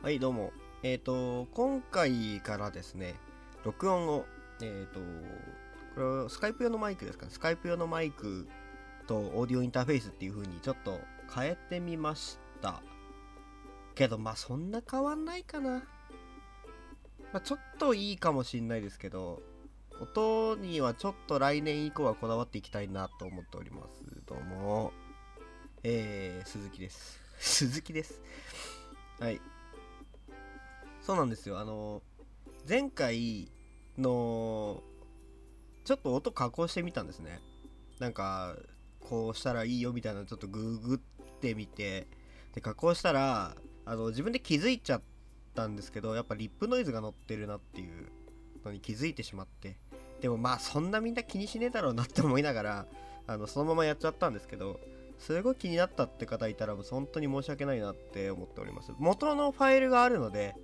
はい、どうも。えっ、と、今回からですね、録音を、えっ、と、これはスカイプ用のマイクですかね。スカイプ用のマイクとオーディオインターフェースっていう風にちょっと変えてみました。けど、まあそんな変わんないかな。まあ、ちょっといいかもしんないですけど、音にはちょっと来年以降はこだわっていきたいなと思っております。どうも。えー、鈴木です。鈴木です。はい。そうなんですよ。あの、前回の、ちょっと音加工してみたんですね。なんか、こうしたらいいよみたいなのちょっとググってみて、で、加工したら、あの、自分で気づいちゃったんですけど、やっぱリップノイズが乗ってるなっていうのに気づいてしまって、でもまあそんなみんな気にしねえだろうなって思いながら、あの、そのままやっちゃったんですけど、すごい気になったって方いたら、本当に申し訳ないなって思っております。元のファイルがあるので、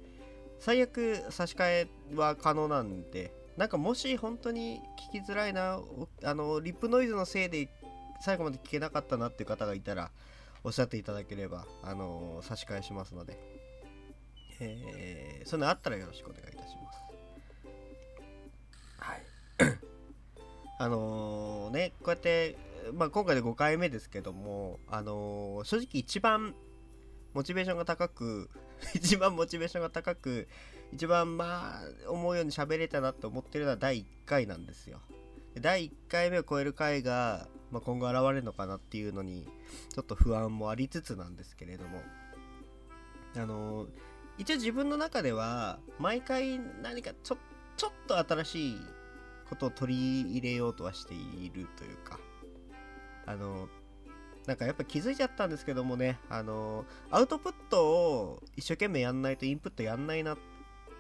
最悪差し替えは可能なんで、なんかもし本当に聞きづらいな、おあの、リップノイズのせいで最後まで聞けなかったなっていう方がいたら、おっしゃっていただければ、あの、差し替えしますので、えー、そんなあったらよろしくお願いいたします。はい。あのね、こうやって、まあ、今回で5回目ですけども、あのー正直一番モチベーションが高く、一番モチベーションが高く、一番まあ、思うように喋れたなって思ってるのは第1回なんですよ。第1回目を超える回が、まあ、今後現れるのかなっていうのに、ちょっと不安もありつつなんですけれども、あの一応自分の中では、毎回何かちょちょっと新しいことを取り入れようとはしているというか、あの、なんかやっぱ気づいちゃったんですけどもね、あの、アウトプットを一生懸命やんないとインプットやんないなっ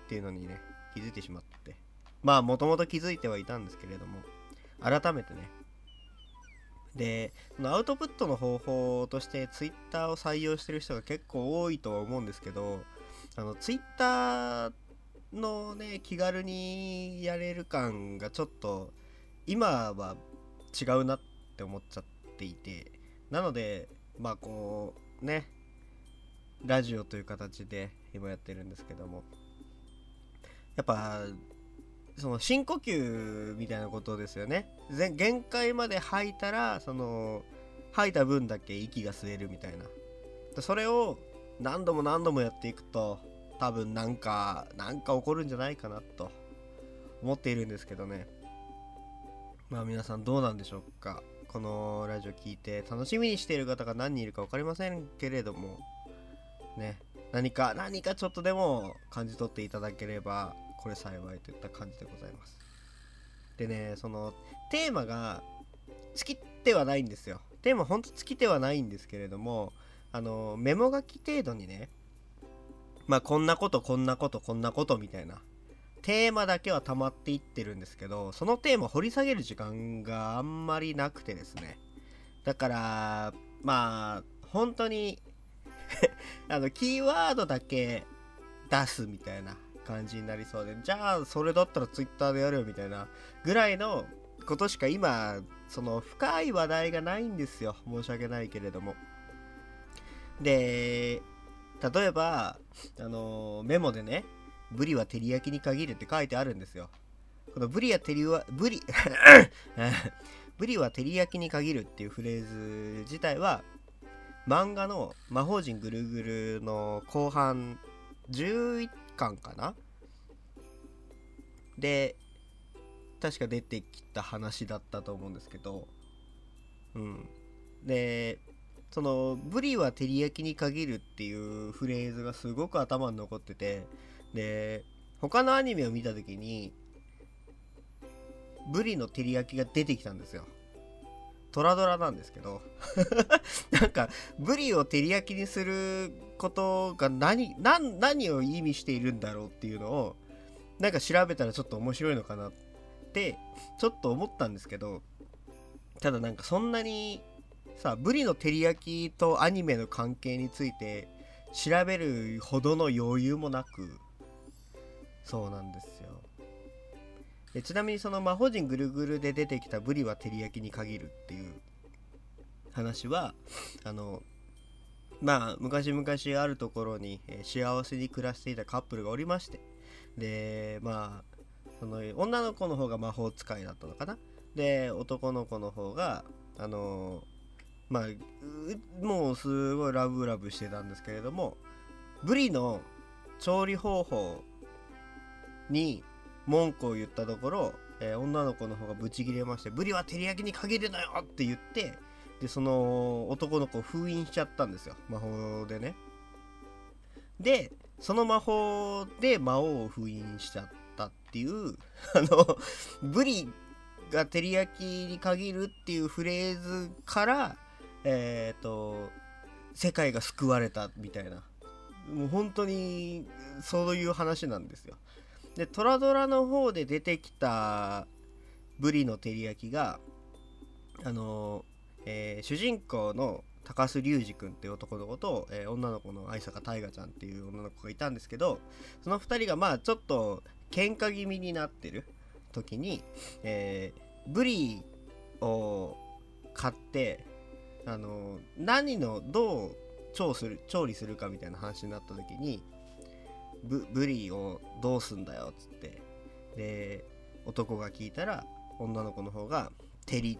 ていうのにね、気づいてしまって。まあ、もともと気づいてはいたんですけれども、改めてね。で、のアウトプットの方法としてツイッターを採用してる人が結構多いとは思うんですけど、あの、ツイッターのね、気軽にやれる感がちょっと、今は違うなって思っちゃっていて、なので、まあこう、ね、ラジオという形で今やってるんですけども、やっぱ、その深呼吸みたいなことですよね。限界まで吐いたら、その、吐いた分だけ息が吸えるみたいな。それを何度も何度もやっていくと、多分なんか、なんか起こるんじゃないかなと思っているんですけどね。まあ皆さんどうなんでしょうか。このラジオ聞いて楽しみにしている方が何人いるか分かりませんけれども、ね、何か、何かちょっとでも感じ取っていただければ、これ幸いといった感じでございます。でね、その、テーマが尽きてはないんですよ。テーマほんと尽きてはないんですけれども、あの、メモ書き程度にね、まあこんなこと、こんなこと、こんなことみたいな、テーマだけは溜まっていってるんですけど、そのテーマ掘り下げる時間があんまりなくてですね。だから、まあ、本当に あの、キーワードだけ出すみたいな感じになりそうで、じゃあ、それだったらツイッターでやるよみたいなぐらいのことしか今、その深い話題がないんですよ。申し訳ないけれども。で、例えば、あのメモでね、ブリは照り焼きに限るって書いてあるんですよ。このブリは照りは、ブリ、ブリは照り焼きに限るっていうフレーズ自体は、漫画の魔法陣ぐるぐるの後半11巻かな？で、確か出てきた話だったと思うんですけど、うん。で、その、ブリは照り焼きに限るっていうフレーズがすごく頭に残ってて、で、他のアニメを見た時に、ブリの照り焼きが出てきたんですよ。トラドラなんですけど、なんか、ブリを照り焼きにすることが何、何、何を意味しているんだろうっていうのを、なんか調べたらちょっと面白いのかなって、ちょっと思ったんですけど、ただなんかそんなに、さ、ブリの照り焼きとアニメの関係について調べるほどの余裕もなく、そうなんですよ。でちなみにその魔法陣ぐるぐるで出てきたブリは照り焼きに限るっていう話は、あの、まあ昔々あるところに、え幸せに暮らしていたカップルがおりましてでまあその女の子の方が魔法使いだったのかなで男の子の方があのまあもうすごいラブラブしてたんですけれどもブリの調理方法に文句を言ったところ、えー女の子の方がブチギレまして「ブリは照り焼きに限るのよ!」って言ってでその男の子を封印しちゃったんですよ。魔法でね。でその魔法で魔王を封印しちゃったっていう あのブリが照り焼きに限るっていうフレーズからえっ、と世界が救われたみたいな。もう本当にそういう話なんですよ。でトラドラの方で出てきたブリの照り焼きがあの、えー主人公の高須隆二君っていう男の子と、えー女の子の愛坂大河ちゃんっていう女の子がいたんですけどその2人がまあちょっと喧嘩気味になってる時に、えーブリを買ってあの何のどう調する調理するかみたいな話になった時にブブリをどうすんだよっつって。で男が聞いたら女の子の方が照り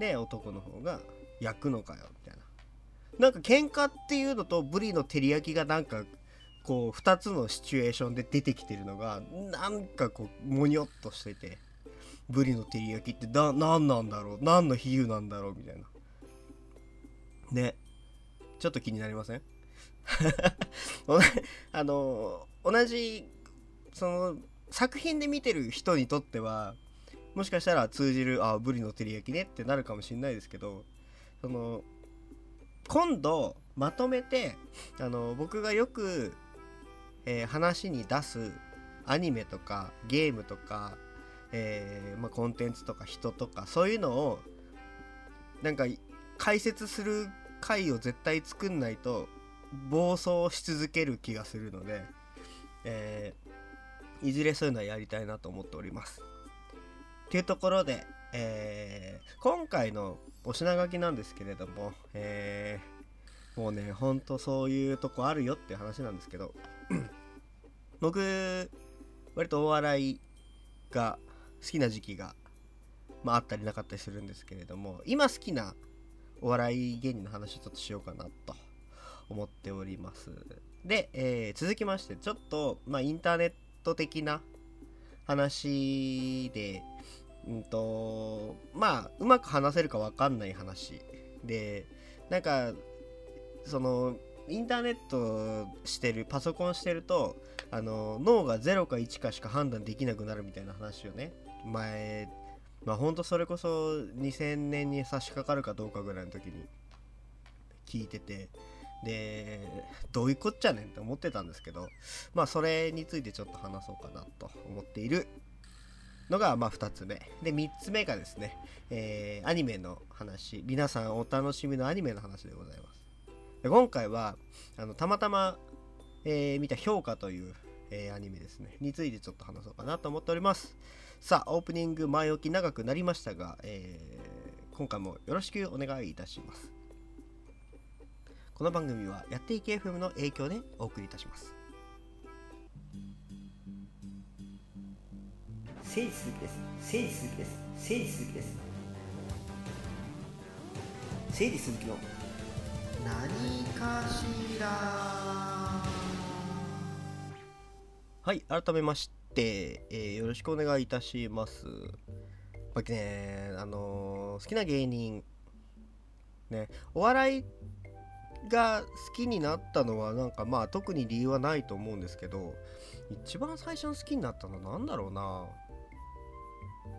で男の方が焼くのかよみたいな。なんか喧嘩っていうのとブリの照り焼きがなんかこう2つのシチュエーションで出てきてるのがなんかこうモニョっとしてて。ブリの照り焼きってだ何なんだろう？何の比喩なんだろう？みたいな。ねちょっと気になりません？あの同じその作品で見てる人にとってはもしかしたら通じるあブリの照り焼きねってなるかもしれないですけどその今度まとめてあの僕がよく、えー話に出すアニメとかゲームとか、えーまあ、コンテンツとか人とかそういうのをなんか解説する回を絶対作んないと暴走し続ける気がするので、えーいずれそういうのはやりたいなと思っております。っていうところで、えー今回のお品書きなんですけれども、えーもうねほんとそういうとこあるよっていう話なんですけど 僕割とお笑いが好きな時期が、ま、あったりなかったりするんですけれども今好きなお笑い芸人の話をちょっとしようかなと思っております。で、えー続きましてちょっと、まあ、インターネット的な話でうんとまあうまく話せるか分かんない話でなんかそのインターネットしてるパソコンしてるとあの脳が0か1かしか判断できなくなるみたいな話をね前まあほんとそれこそ2000年に差し掛かるかどうかぐらいの時に聞いててでどういうこっちゃねんって思ってたんですけどまあそれについてちょっと話そうかなと思っている。のがまあ2つ目。で3つ目がですね、えーアニメの話。皆さんお楽しみのアニメの話でございます。で今回はあのたまたま、えー見た評価という、えーアニメですね。についてちょっと話そうかなと思っております。さあオープニング前置き長くなりましたが、えー今回もよろしくお願いいたします。この番組はやっていけ FM の影響でお送りいたします。誠治鈴木です。誠治鈴木です。誠治鈴木です。誠治鈴木の何かしら。はい改めまして、えーよろしくお願いいたします。やっぱりねあのー好きな芸人ねお笑いが好きになったのはなんかまあ特に理由はないと思うんですけど一番最初に好きになったのは何だろうな。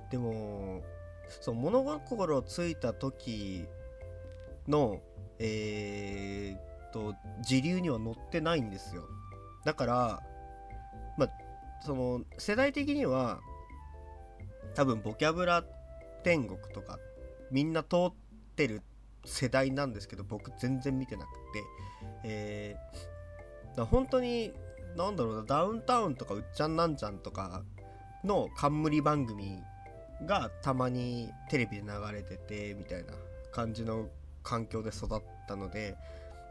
でもそう物心ついた時のえーっと時流には乗ってないんですよ。だからまあその世代的には多分ボキャブラ天国とかみんな通ってるって世代なんですけど僕全然見てなくて。えーだ本当になんだろうなダウンタウンとかうっちゃんなんちゃんとかの冠番組がたまにテレビで流れててみたいな感じの環境で育ったので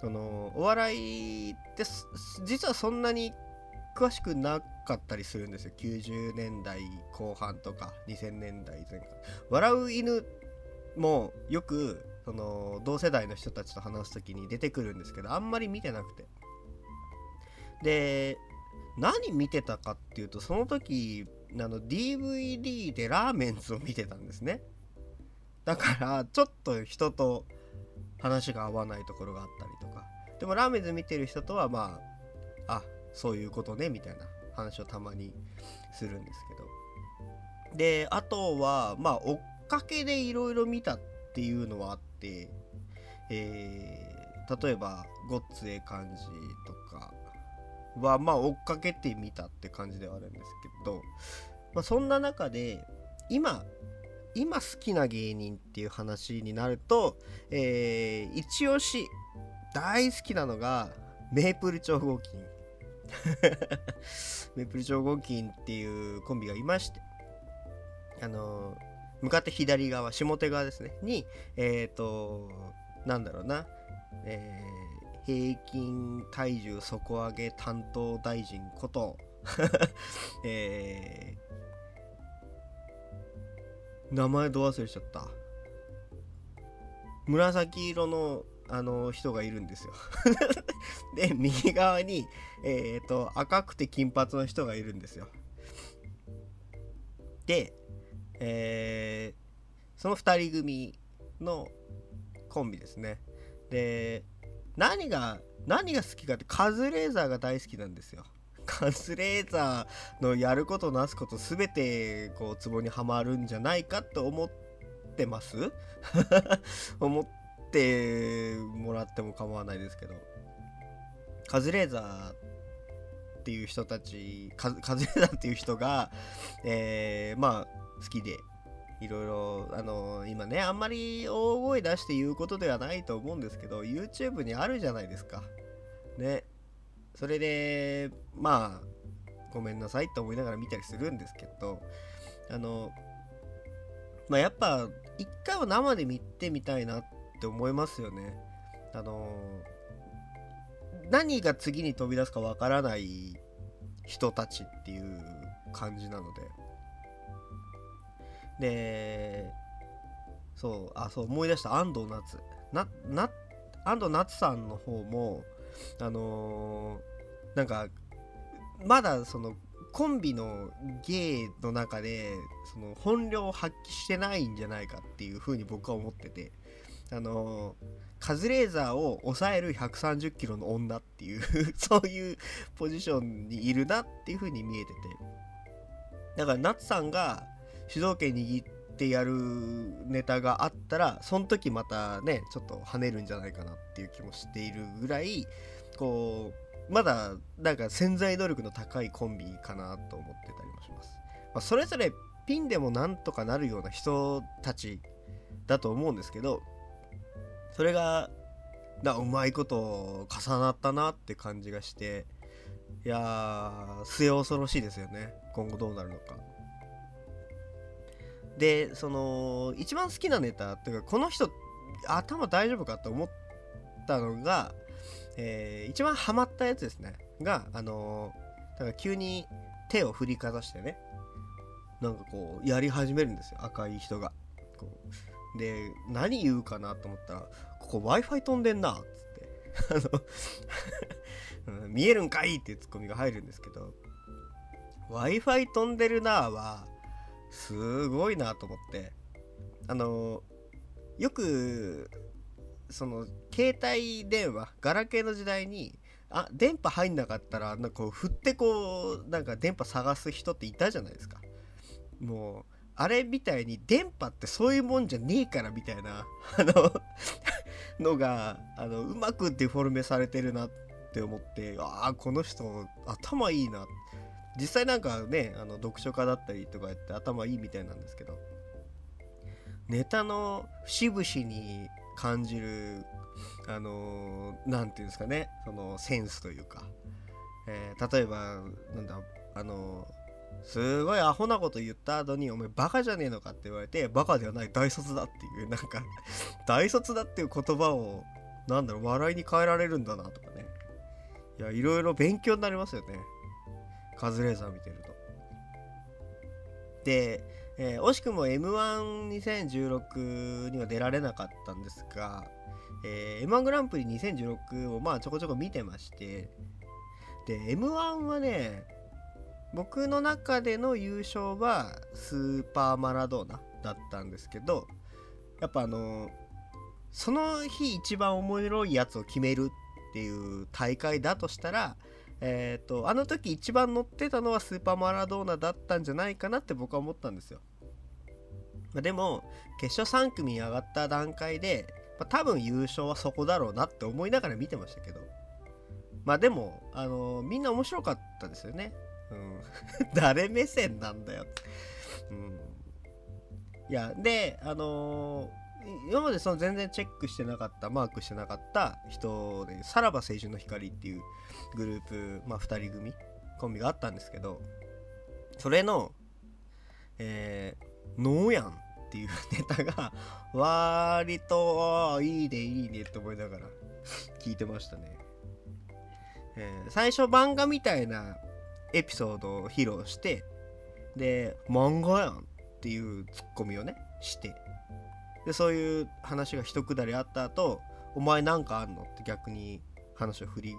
そのお笑いって実はそんなに詳しくなかったりするんですよ。90年代後半とか2000年代前半笑う犬もよくその同世代の人たちと話す時に出てくるんですけどあんまり見てなくて。で何見てたかっていうとその時あの DVD でラーメンズを見てたんですね。だからちょっと人と話が合わないところがあったりとか。でもラーメンズ見てる人とはまああそういうことねみたいな話をたまにするんですけど。であとはまあ追っかけでいろいろ見たっていうのはあっえー例えば「ごっつええ感じ」とかはまあ追っかけてみたって感じではあるんですけど、まあ、そんな中で今今好きな芸人っていう話になると、えー、一押し大好きなのがメープル超合金。メープル超合金っていうコンビがいましてあのー向かって左側下手側ですね。にえっ、ー、となんだろうな、えー平均体重底上げ担当大臣こと、えー名前ど忘れしちゃった。紫色のあの人がいるんですよ。で右側に、えー、と赤くて金髪の人がいるんですよ。で、えーその2人組のコンビですね。で何が何が好きかってカズレーザーが大好きなんですよ。カズレーザーのやることなすこと全てこうツボにはまるんじゃないかと思ってます。思ってもらっても構わないですけど。カズレーザーっていう人たちカズレーザーっていう人が、えーまあ好きでいろいろあの今ねあんまり大声出して言うことではないと思うんですけど YouTube にあるじゃないですか。ね。それでまあごめんなさいって思いながら見たりするんですけどあのまあやっぱ一回は生で見てみたいなって思いますよね。あの何が次に飛び出すかわからない人たちっていう感じなので。でそうあそう思い出した安藤夏。なな安藤夏さんの方もあのーなんかまだそのコンビの芸の中でその本領を発揮してないんじゃないかっていうふうに僕は思ってて。あのーカズレーザーを抑える130キロの女っていう そういうポジションにいるなっていうふうに見えてて。だから夏さんが主導権握ってやるネタがあったらその時またねちょっと跳ねるんじゃないかなっていう気もしているぐらいこうまだなんか潜在能力の高いコンビかなと思ってたりもします、まあ、それぞれピンでもなんとかなるような人たちだと思うんですけどそれがなうまいこと重なったなって感じがしていやー末恐ろしいですよね。今後どうなるのか。でその一番好きなネタっていうかこの人頭大丈夫かと思ったのが、えー一番ハマったやつですね。があのだから急に手を振りかざしてねなんかこうやり始めるんですよ。赤い人が。こう。で何言うかなと思ったら「ここ w i f i 飛んでんな」っつって。あの見えるんかいっていうツッコミが入るんですけど w i f i 飛んでるなはすごいなと思って。あのよくその携帯電話ガラケーの時代にあ電波入んなかったらなんかこう振ってこうなんか電波探す人っていたじゃないですか。もうあれみたいに電波ってそういうもんじゃねえからみたいな あののがあのうまくデフォルメされてるなって思ってああこの人頭いいな。実際なんかねあの読書家だったりとかやって頭いいみたいなんですけどネタの節々に感じるあのなんていうんですかねそのセンスというか、えー例えばなんだあのすごいアホなこと言った後に「お前バカじゃねえのか?」って言われて「バカではない大卒だ」っていうなんか 大卒だっていう言葉をなんだろう笑いに変えられるんだなとかねいやいろいろ勉強になりますよねカズレーザー見てると。で、えー惜しくも m 1 2 0 1 6には出られなかったんですが、えー m 1グランプリ2016をまあちょこちょこ見てましてで m 1はね僕の中での優勝はスーパーマラドーナだったんですけどやっぱあのその日一番面白いやつを決めるっていう大会だとしたらえー、とあの時一番乗ってたのはスーパーマラドーナだったんじゃないかなって僕は思ったんですよ。まあでも決勝3組に上がった段階で、まあ多分優勝はそこだろうなって思いながら見てましたけどまあでも、あのーみんな面白かったですよね。うん、誰目線なんだよ。うん、いやであのー今までその全然チェックしてなかったマークしてなかった人でさらば青春の光っていうグループ、まあ、2人組コンビがあったんですけどそれの「えー、ノーヤン」っていうネタが割といいねいいねって思いながら聞いてましたね、えー最初漫画みたいなエピソードを披露してで漫画やんっていうツッコミをねして。でそういう話が一くだりあった後お前なんかあんのって逆に話を振り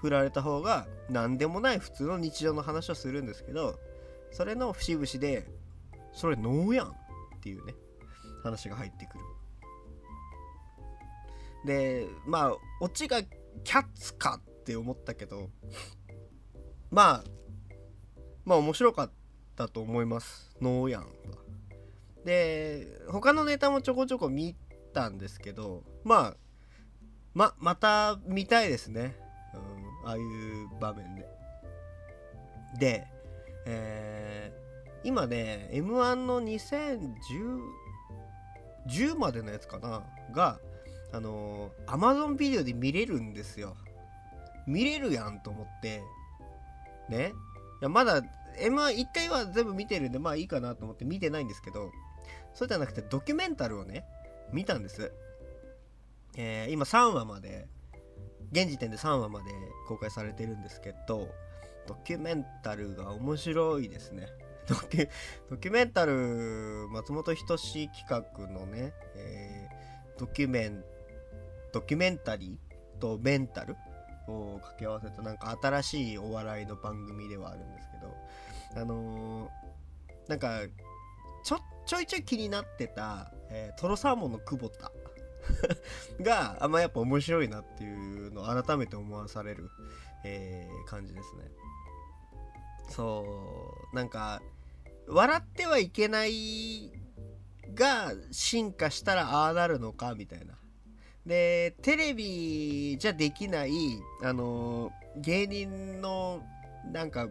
振られた方が何でもない普通の日常の話をするんですけどそれの節々でそれノーやんっていうね話が入ってくる。でまあオチがキャッツかって思ったけどまあまあ面白かったと思います。ノーヤンは。で他のネタもちょこちょこ見たんですけどまあままた見たいですね、うん、ああいう場面で。で、えー今ね m 1の2010 10までのやつかな？があのー Amazon ビデオで見れるんですよ。見れるやんと思って。ね。いやまだ M11 回は全部見てるんでまあいいかなと思って見てないんですけど。そうじゃなくてドキュメンタルをね見たんです、えー今3話まで現時点で3話まで公開されてるんですけどドキュメンタルが面白いですね。ドキュメンタル松本人志企画のね、えードキュメンドキュメンタリーとメンタルを掛け合わせたなんか新しいお笑いの番組ではあるんですけどあのーなんかちょっちょいちょい気になってた、えートロサーモンの久保田 があんまやっぱ面白いなっていうのを改めて思わされる、えー感じですね。そうなんか笑ってはいけないが進化したらああなるのかみたいな。でテレビじゃできないあの芸人のなんか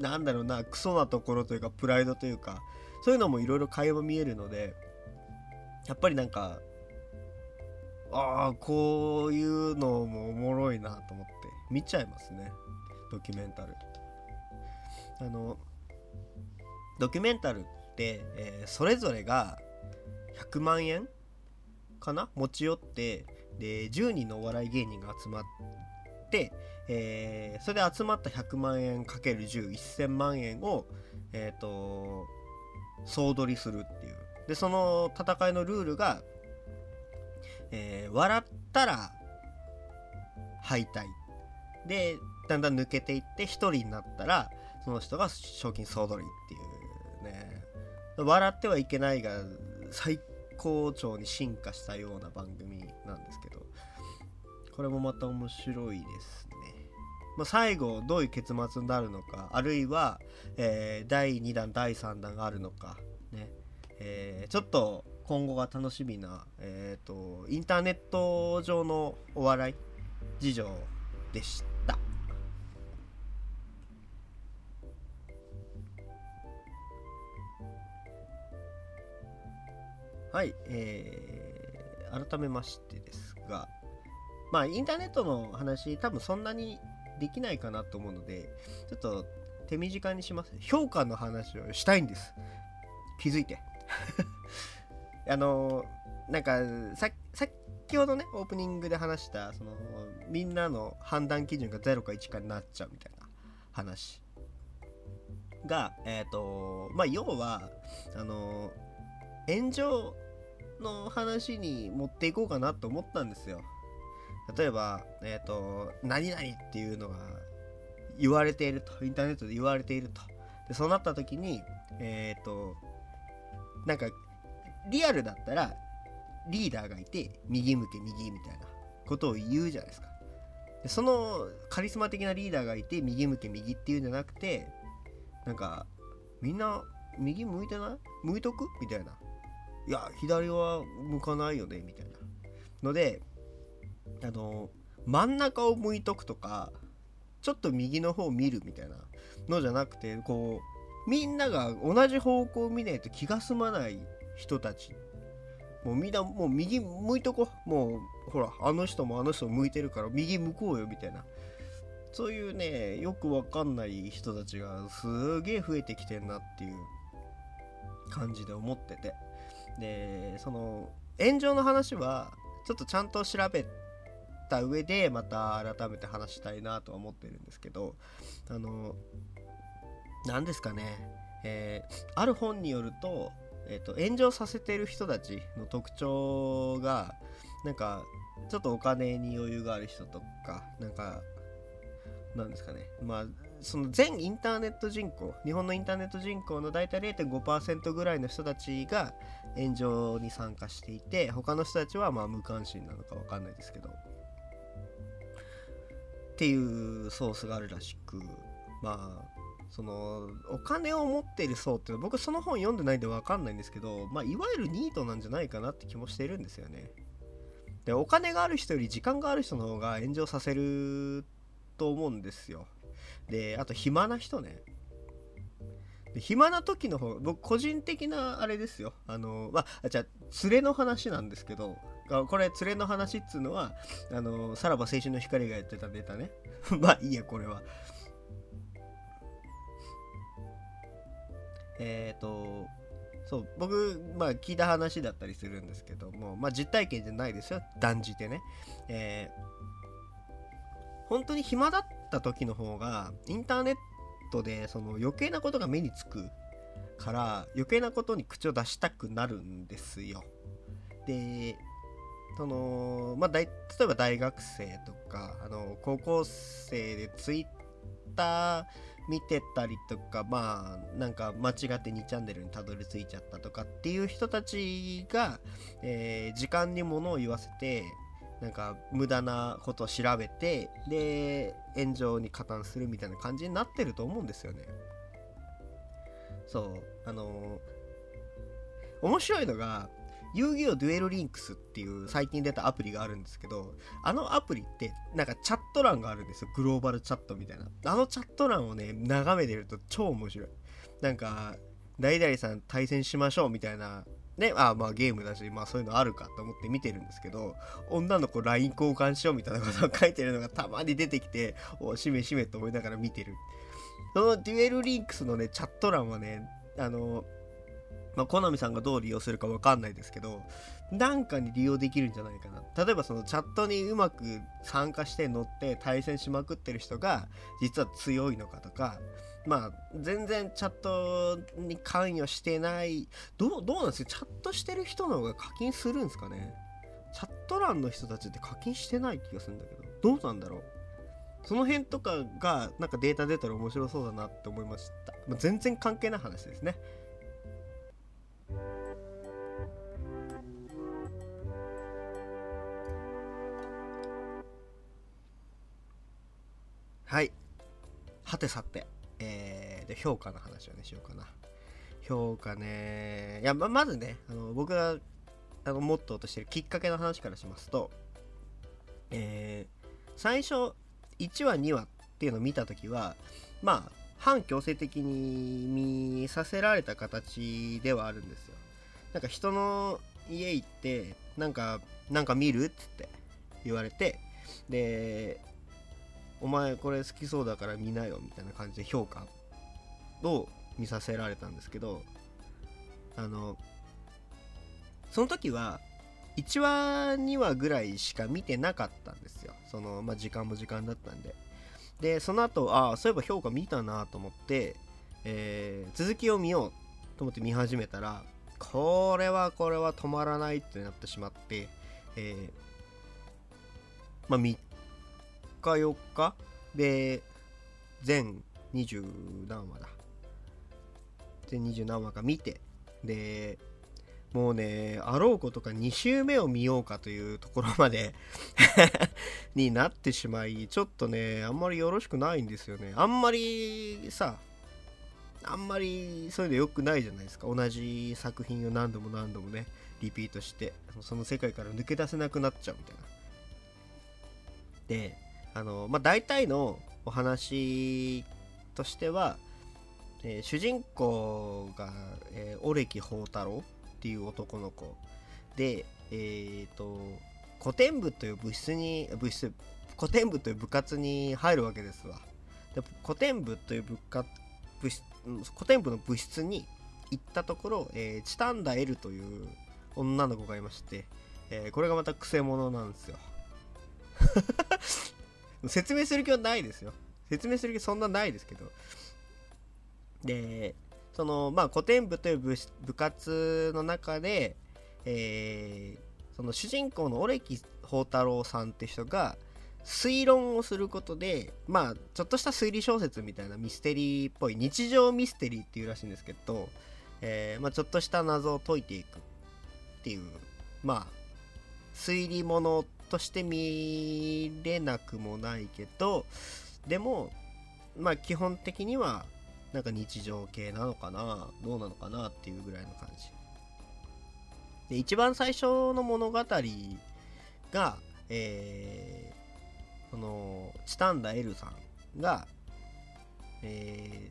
なんだろうなクソなところというかプライドというかそういうのもいろいろ垣間見えるのでやっぱりなんかああこういうのもおもろいなと思って見ちゃいますね。ドキュメンタル。あのドキュメンタルって、えーそれぞれが100万円かな？持ち寄ってで10人のお笑い芸人が集まって、えーそれで集まった100万円かける101000万円をえっ、と総取りするっていう。でその戦いのルールが、えー笑ったら敗退。でだんだん抜けていって1人になったらその人が賞金総取りっていうね。笑ってはいけないが最高潮に進化したような番組なんですけど。これもまた面白いです、まあ、最後どういう結末になるのかあるいは、えー第2弾第3弾があるのかね。えーちょっと今後が楽しみな、えー、とインターネット上のお笑い事情でした。はい、えー改めましてですがまあインターネットの話多分そんなにできないかなと思うのでちょっと手短にします。評価の話をしたいんです。気づいて。あのなんかさ先ほどねオープニングで話したそのみんなの判断基準が0か1かになっちゃうみたいな話。がえっ、とまあ要はあの炎上の話に持っていこうかなと思ったんですよ。例えばえっ、と何々っていうのが言われているとインターネットで言われていると。でそうなった時にえっ、となんかリアルだったらリーダーがいて右向け右みたいなことを言うじゃないですか。でそのカリスマ的なリーダーがいて右向け右っていうんじゃなくてなんかみんな右向いてない？向いとく？みたいな。いや左は向かないよね？みたいな。のであの真ん中を向いとくとかちょっと右の方見るみたいなのじゃなくてこうみんなが同じ方向を見ないと気が済まない人たち。もうみんなもう右向いとこもうほらあの人もあの人も向いてるから右向こうよみたいな。そういうねよくわかんない人たちがすげえ増えてきてんなっていう感じで思ってて。でその炎上の話はちょっとちゃんと調べた上でまた改めて話したいなとは思ってるんですけどあの何ですかね、えーある本によると,、えーと炎上させてる人たちの特徴がなんかちょっとお金に余裕がある人とかなんかなんですかね。まあその全インターネット人口日本のインターネット人口の大体0.5%ぐらいの人たちが炎上に参加していて他の人たちはまあ無関心なのかわかんないですけど。っていうソースがあるらしくまあそのお金を持っている層っていうのは僕その本読んでないんでわかんないんですけどまあいわゆるニートなんじゃないかなって気もしているんですよね。でお金がある人より時間がある人の方が炎上させると思うんですよ。であと暇な人ね。で暇な時の方僕個人的なあれですよ。あのまあじゃあ連れの話なんですけどあこれ連れの話っつうのはあのさらば青春の光がやってたネタね。まあいいやこれは。えっ、とそう僕まあ聞いた話だったりするんですけどもまあ実体験じゃないですよ。断じてね。えー本当に暇だった時の方がインターネットでその余計なことが目につくから余計なことに口を出したくなるんですよ。でそのまあ大例えば大学生とかあの高校生でツイッター見てたりとかまあなんか間違って2チャンネルにたどり着いちゃったとかっていう人たちが、えー時間に物を言わせてなんか無駄なことを調べてで炎上に加担するみたいな感じになってると思うんですよね。そう。あの面白いのが遊戯王デュエルリンクスっていう最近出たアプリがあるんですけどあのアプリってなんかチャット欄があるんですよ。グローバルチャットみたいな。あのチャット欄をね眺めてると超面白い。なんか誰々さん対戦しましょうみたいな。ね、あまあゲームだし、まあそういうのあるかと思って見てるんですけど、女の子 LINE 交換しようみたいなことを書いてるのがたまに出てきて、おしめしめと思いながら見てる。そのデュエルリンクスのね、チャット欄はね、あの、まあ、コナミさんがどう利用するかわかんないですけど、なんかに利用できるんじゃないかな。例えばそのチャットにうまく参加して乗って対戦しまくってる人が、実は強いのかとか、まあ、全然チャットに関与してない、どう、どうなんですか？チャットしてる人の方が課金するんですかね？チャット欄の人たちって課金してない気がするんだけど、どうなんだろう？その辺とかが、なんかデータ出たら面白そうだなって思いました。まあ、全然関係ない話ですね。はい。はてさて、えー、で評価の話をねしようかな。評価ね、いや、ままずね、あの僕があのモットーとしてるきっかけの話からしますと、えー最初1話2話っていうのを見た時はまあ反強制的に見させられた形ではあるんですよなんか人の家行ってなんかなんか見る？って言って言われてでお前これ好きそうだから見なよみたいな感じで評価を見させられたんですけどあのその時は1話2話ぐらいしか見てなかったんですよ。その、まあ、時間も時間だったんで。でその後ああそういえば評価見たなと思って、えー続きを見ようと思って見始めたらこれはこれは止まらないってなってしまって、えーまあ3 4日で全20何話だ。全20何話か見てでもうねあろうことか2週目を見ようかというところまで になってしまいちょっとねあんまりよろしくないんですよね。あんまりさあんまりそういうの良くないじゃないですか。同じ作品を何度も何度もねリピートしてその世界から抜け出せなくなっちゃうみたいな。であのまあ大体のお話としては、えー主人公が、えー、オレキ宝太郎っていう男の子。でえっ、と古典部という部室に部室古典部という部活に入るわけですわ。で古典部という部活部室古典部の部室に行ったところ、えーチタンダエルという女の子がいまして、えーこれがまたクセ者なんですよ。説明する気はないですよ。説明する気そんなないですけど。でそのまあ古典部という部部活の中で、えーその主人公のオレキ宝太郎さんって人が推論をすることでまあちょっとした推理小説みたいなミステリーっぽい日常ミステリーっていうらしいんですけど、えーまあ、ちょっとした謎を解いていくっていうまあ推理物として見れなくもないけどでもまあ基本的にはなんか日常系なのかなどうなのかなっていうぐらいの感じ。で一番最初の物語がえーそのチタンダエルさんがえ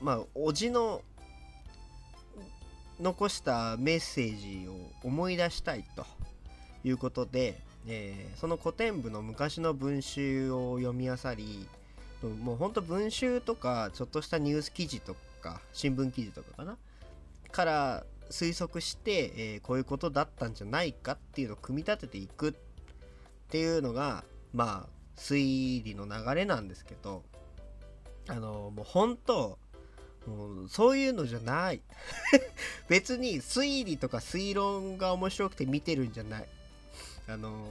ーまあおじの残したメッセージを思い出したいということで、えーその古典部の昔の文集を読み漁りもうほんと文集とかちょっとしたニュース記事とか新聞記事とかかなから推測して、えーこういうことだったんじゃないかっていうのを組み立てていくっていうのがまあ推理の流れなんですけどあのもう本当もうそういうのじゃない。別に推理とか推論が面白くて見てるんじゃない。あの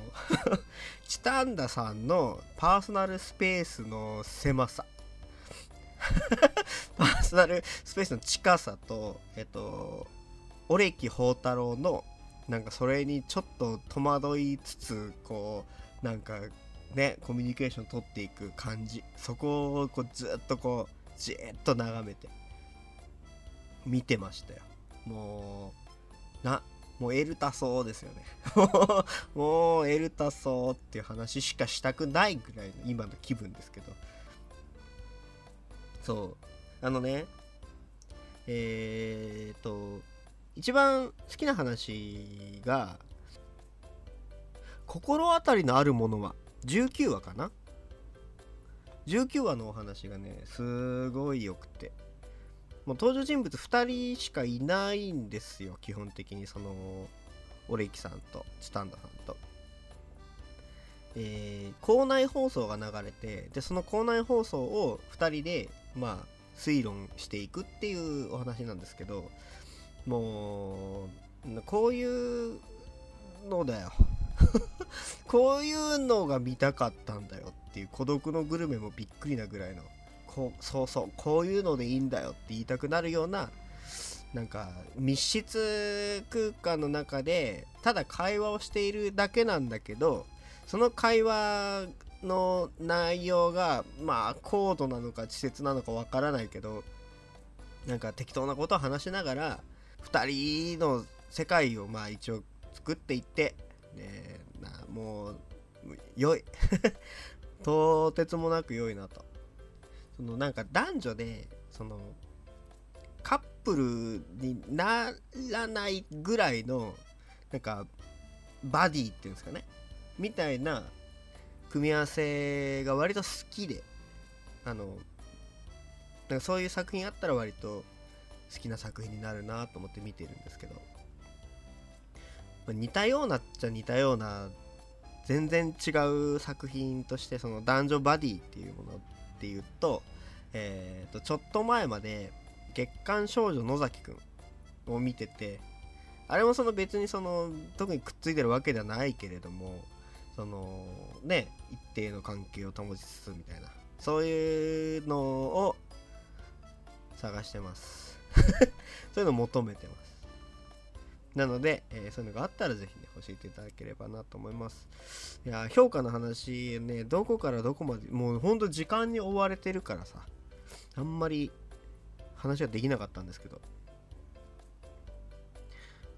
チタンダさんのパーソナルスペースの狭さ。パーソナルスペースの近さとえっとオレキ宝太郎のなんかそれにちょっと戸惑いつつこうなんかねコミュニケーション取っていく感じ。そこをこうずっとこうじーっと眺めて見てましたよ。もうなもうエルタソーですよね。もうエルタソーっていう話しかしたくないぐらいの今の気分ですけど。そう。あのねえー、っと一番好きな話が心当たりのあるものは19話かな？19話のお話がねすごいよくて。もう登場人物2人しかいないんですよ基本的にそのオレキさんとチタンダさんと。えー校内放送が流れてでその校内放送を2人でまあ推論していくっていうお話なんですけどもうこういうのだよ。こういうのが見たかったんだよっていう孤独のグルメもびっくりなぐらいのこうそうそうこういうのでいいんだよって言いたくなるようななんか密室空間の中でただ会話をしているだけなんだけどその会話の内容がまあ高度なのか稚拙なのかわからないけどなんか適当なことを話しながら2人の世界をまあ一応作っていって、ね、なもう良い。とてつもなく良いなと。そのなんか男女でそのカップルにならないぐらいのなんかバディっていうんですかねみたいな組み合わせが割と好きであのなんかそういう作品あったら割と好きな作品になるなと思って見てるんですけどまあ似たようなっちゃ似たような全然違う作品としてその男女バディっていうものっていうと,、えー、とちょっと前まで月刊少女野崎くんを見ててあれもその別にその特にくっついてるわけではないけれどもそのね一定の関係を保ちつつみたいなそういうのを探してます。そういうのを求めてます。なので、えーそういうのがあったらぜひね教えていただければなと思います。いや評価の話ねどこからどこまでもうほんと時間に追われてるからさあんまり話はできなかったんですけど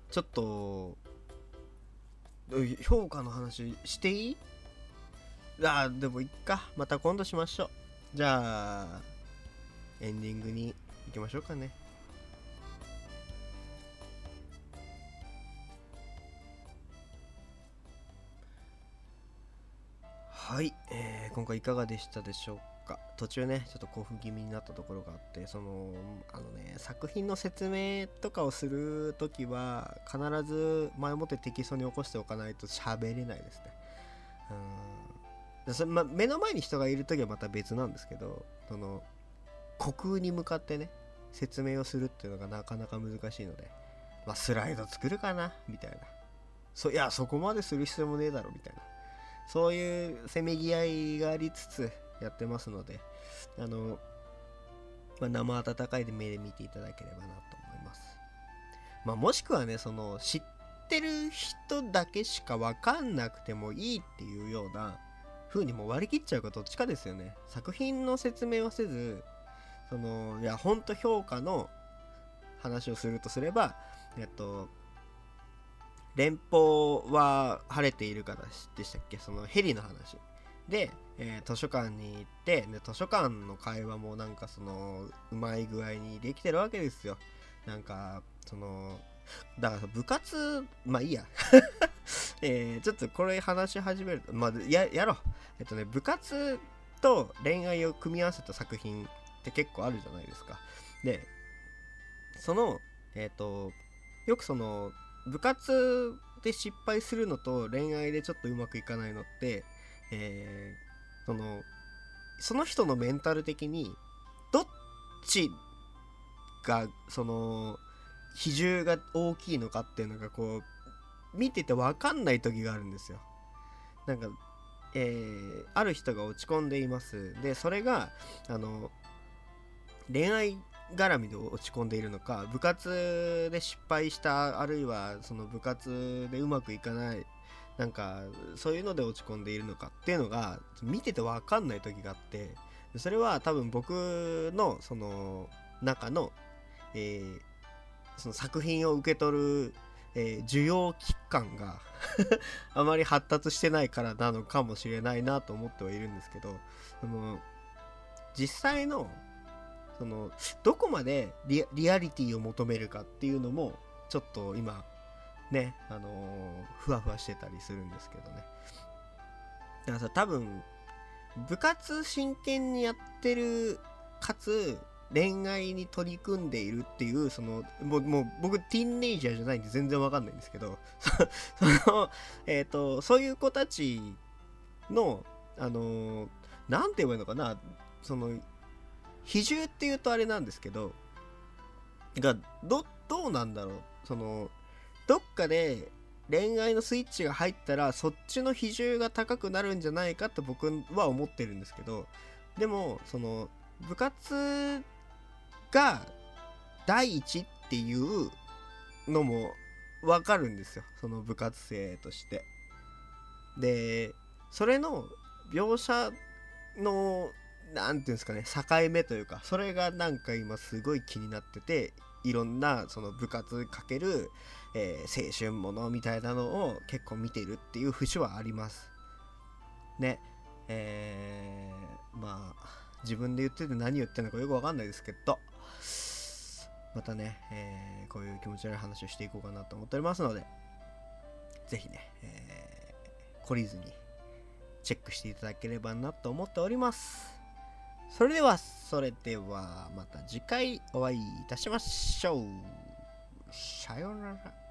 ちょっと評価の話していい？あーでもいっかまた今度しましょう。じゃあエンディングに行きましょうかね。はい、えー今回いかがでしたでしょうか？途中ねちょっと興奮気味になったところがあってそのあのね作品の説明とかをするときは必ず前もってテキストに起こしておかないと喋れないですね。うん。それま、目の前に人がいるときはまた別なんですけどその虚空に向かってね説明をするっていうのがなかなか難しいのでまあスライド作るかな？みたいな。そいやそこまでする必要もねえだろみたいな。そういうせめぎ合いがありつつやってますので、あの、まあ、生温かい目で見ていただければなと思います。まあ、もしくはね、その、知ってる人だけしかわかんなくてもいいっていうような風にも割り切っちゃうかどっちかですよね。作品の説明はせず、その、いや、ほんと評価の話をするとすれば、えっと、連邦は晴れているからでしたっけ？そのヘリの話。で、えー図書館に行ってで図書館の会話もなんかそのうまい具合にできてるわけですよ。なんかそのだから部活まあいいや、えーちょっとこれ話し始めるとまあややろう。えっとね部活と恋愛を組み合わせた作品って結構あるじゃないですか。でそのえっ、とよくその部活で失敗するのと恋愛でちょっとうまくいかないのって、えーそのその人のメンタル的にどっちがその比重が大きいのかっていうのがこう見てて分かんない時があるんですよ。なんか、えーある人が落ち込んでいます。でそれがあの恋愛絡みで落ち込んでいるのか部活で失敗したあるいはその部活でうまくいかないなんかそういうので落ち込んでいるのかっていうのが見てて分かんない時があってそれは多分僕のその中の,、えーその作品を受け取る、えー需要機関が あまり発達してないからなのかもしれないなと思ってはいるんですけどその実際のそのどこまでリアリティを求めるかっていうのもちょっと今ねあのーふわふわしてたりするんですけどね。だからさ多分部活真剣にやってるかつ恋愛に取り組んでいるっていうそのもうもう僕ティーンネイジャーじゃないんで全然わかんないんですけど そのえっ、とそういう子たちのあのーて言えばいいのかなその比重っていうとあれなんですけどがどどうなんだろう？そのどっかで恋愛のスイッチが入ったらそっちの比重が高くなるんじゃないかって僕は思ってるんですけどでもその部活が第一っていうのもわかるんですよ。その部活生として。でそれの描写のなんていうんですかね境目というかそれがなんか今すごい気になってていろんなその部活かける、えー青春ものみたいなのを結構見てるっていう節はあります。ね。えーまあ自分で言ってて何言ってるのかよくわかんないですけど。またね、えーこういう気持ち悪い話をしていこうかなと思っておりますのでぜひね、えー懲りずにチェックしていただければなと思っております。それではそれではまた次回お会いいたしましょう。さようなら。